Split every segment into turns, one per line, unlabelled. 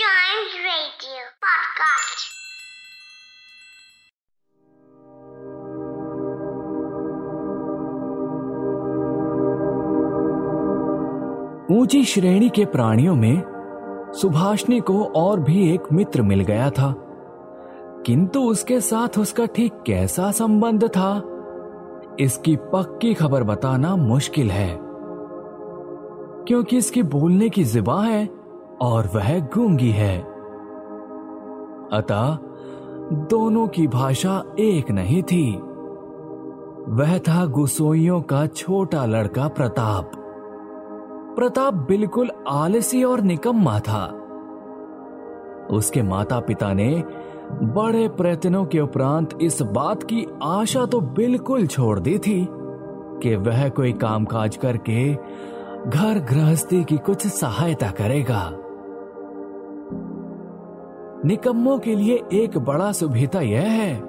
Radio Podcast.
ऊँची श्रेणी के प्राणियों में सुभाषनी को और भी एक मित्र मिल गया था किंतु उसके साथ उसका ठीक कैसा संबंध था, इसकी पक्की खबर बताना मुश्किल है क्योंकि इसकी बोलने की जिबा है और वह गूँगी है। अतः दोनों की भाषा एक नहीं थी। वह था गुसोइयों का छोटा लड़का प्रताप। प्रताप बिल्कुल आलसी और निकम्मा था। उसके माता पिता ने बड़े प्रयत्नों के उपरांत इस बात की आशा तो बिल्कुल छोड़ दी थी कि वह कोई कामकाज करके घर गृहस्थी की कुछ सहायता करेगा। निकम्मों के लिए एक बड़ा सुविधा यह है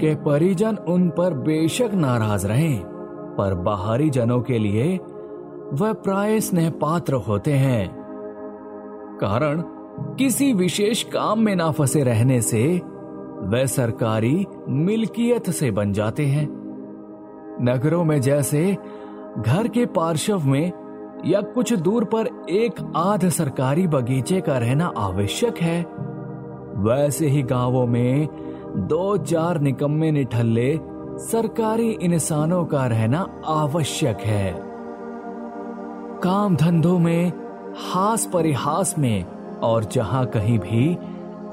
कि परिजन उन पर बेशक नाराज़ रहें, पर बाहरी जनों के लिए वह प्राय स्नेह पात्र होते हैं। कारण, किसी विशेष काम में ना फंसे रहने से वह सरकारी मिल्कियत से बन जाते हैं। नगरों में जैसे घर के पार्श्व में या कुछ दूर पर एक आध सरकारी बगीचे का रहना आवश्यक है। वैसे ही गाँवों में दो चार निकम्मे निठल्ले सरकारी इंसानों का रहना आवश्यक है। काम धंधों में, हास परिहास में और जहाँ कहीं भी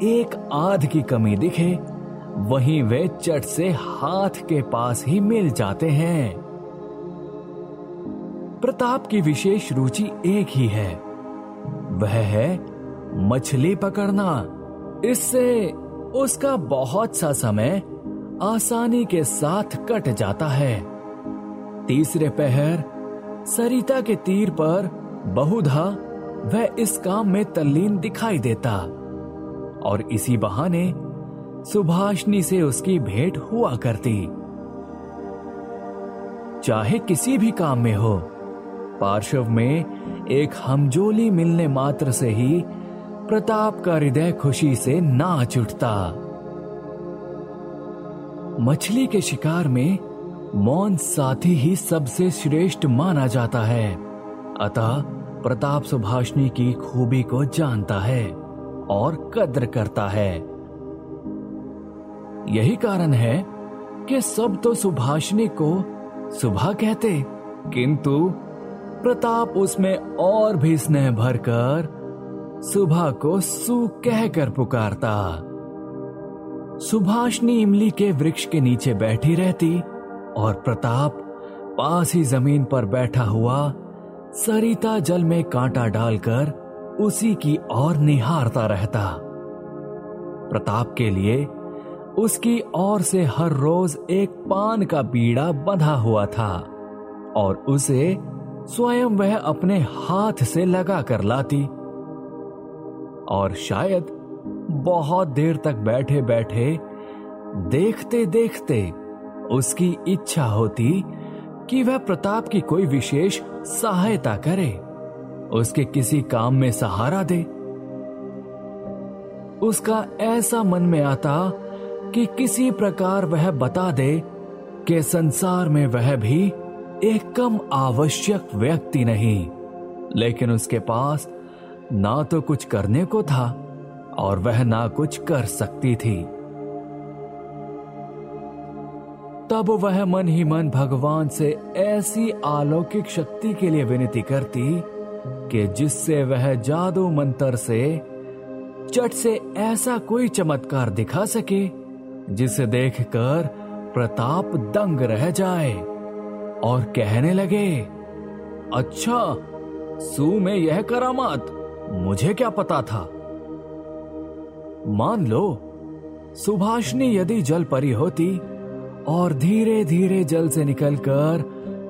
एक आध की कमी दिखे, वहीं वे चट से हाथ के पास ही मिल जाते हैं। प्रताप की विशेष रुचि एक ही है। वह है मछली पकड़ना। इससे उसका बहुत सा समय आसानी के साथ कट जाता है। तीसरे पहर सरिता के तीर पर बहुधा वह इस काम में तल्लीन दिखाई देता और इसी बहाने सुभाषनी से उसकी भेंट हुआ करती। चाहे किसी भी काम में हो, पार्श्व में एक हमजोली मिलने मात्र से ही प्रताप का हृदय खुशी से नाच उठता। मछली के शिकार में मौन साथी ही सबसे श्रेष्ठ माना जाता है। अतः प्रताप सुभाषनी की खूबी को जानता है और कद्र करता है। यही कारण है कि सब तो सुभाषनी को सुबह कहते, किंतु प्रताप उसमें और भी स्नेह भरकर सुबह को सू कहकर पुकारता। सुभाषनी इमली के वृक्ष के नीचे बैठी रहती और प्रताप पास ही ज़मीन पर बैठा हुआ सरिता जल में कांटा डालकर उसी की ओर निहारता रहता। प्रताप के लिए उसकी ओर से हर रोज एक पान का बीड़ा बंधा हुआ था और उसे स्वयं वह अपने हाथ से लगा कर लाती। और शायद बहुत देर तक बैठे बैठे देखते देखते उसकी इच्छा होती कि वह प्रताप की कोई विशेष सहायता करे, उसके किसी काम में सहारा दे। उसका ऐसा मन में आता कि किसी प्रकार वह बता दे कि संसार में वह भी एक कम आवश्यक व्यक्ति नहीं, लेकिन उसके पास ना तो कुछ करने को था और वह ना कुछ कर सकती थी। तब वह मन ही मन भगवान से ऐसी अलौकिक शक्ति के लिए विनती करती कि जिससे वह जादू मंत्र से, चट से ऐसा कोई चमत्कार दिखा सके, जिसे देखकर प्रताप दंग रह जाए और कहने लगे अच्छा सू में यह करामात मुझे क्या पता था? मान लो सुभाषनी यदि जल परी होती और धीरे धीरे जल से निकलकर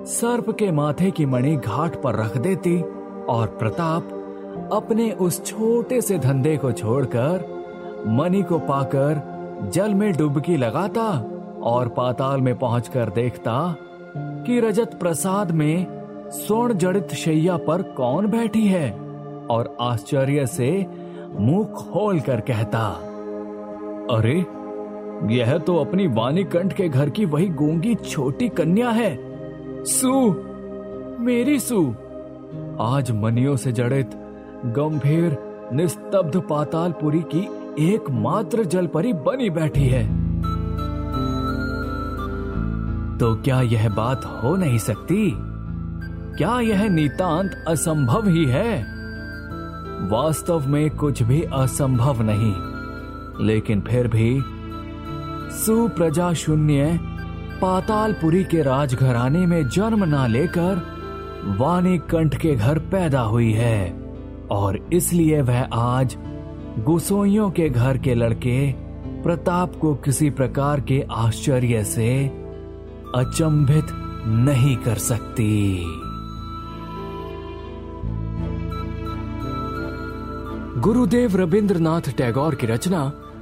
सर्प के माथे की मणि घाट पर रख देती और प्रताप अपने उस छोटे से धंधे को छोड़कर मणि को पाकर जल में डुबकी लगाता और पाताल में पहुंचकर देखता कि रजत प्रसाद में स्वर्ण जड़ित शैया पर कौन बैठी है। और आश्चर्य से मुँह खोल कर कहता, अरे, यह तो अपनी वाणी कंठ के घर की वही गूँगी छोटी कन्या है। सू, मेरी सू। आज मनियों से जड़ित, गंभीर, निस्तब्ध पातालपुरी की एकमात्र जलपरी बनी बैठी है। तो क्या यह बात हो नहीं सकती? क्या यह नितांत असंभव ही है? वास्तव में कुछ भी असंभव नहीं, लेकिन फिर भी सुप्रजा शून्य पातालपुरी के राजघराने में जन्म ना लेकर वाणी कंठ के घर पैदा हुई है, और इसलिए वह आज गुसोइयों के घर के लड़के प्रताप को किसी प्रकार के आश्चर्य से अचंभित नहीं कर सकती। गुरुदेव रविंद्रनाथ टैगोर की रचना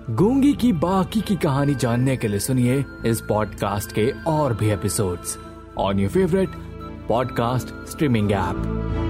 गूँगी की बाकी की कहानी जानने के लिए सुनिए इस पॉडकास्ट के और भी episodes on your favourite podcast streaming app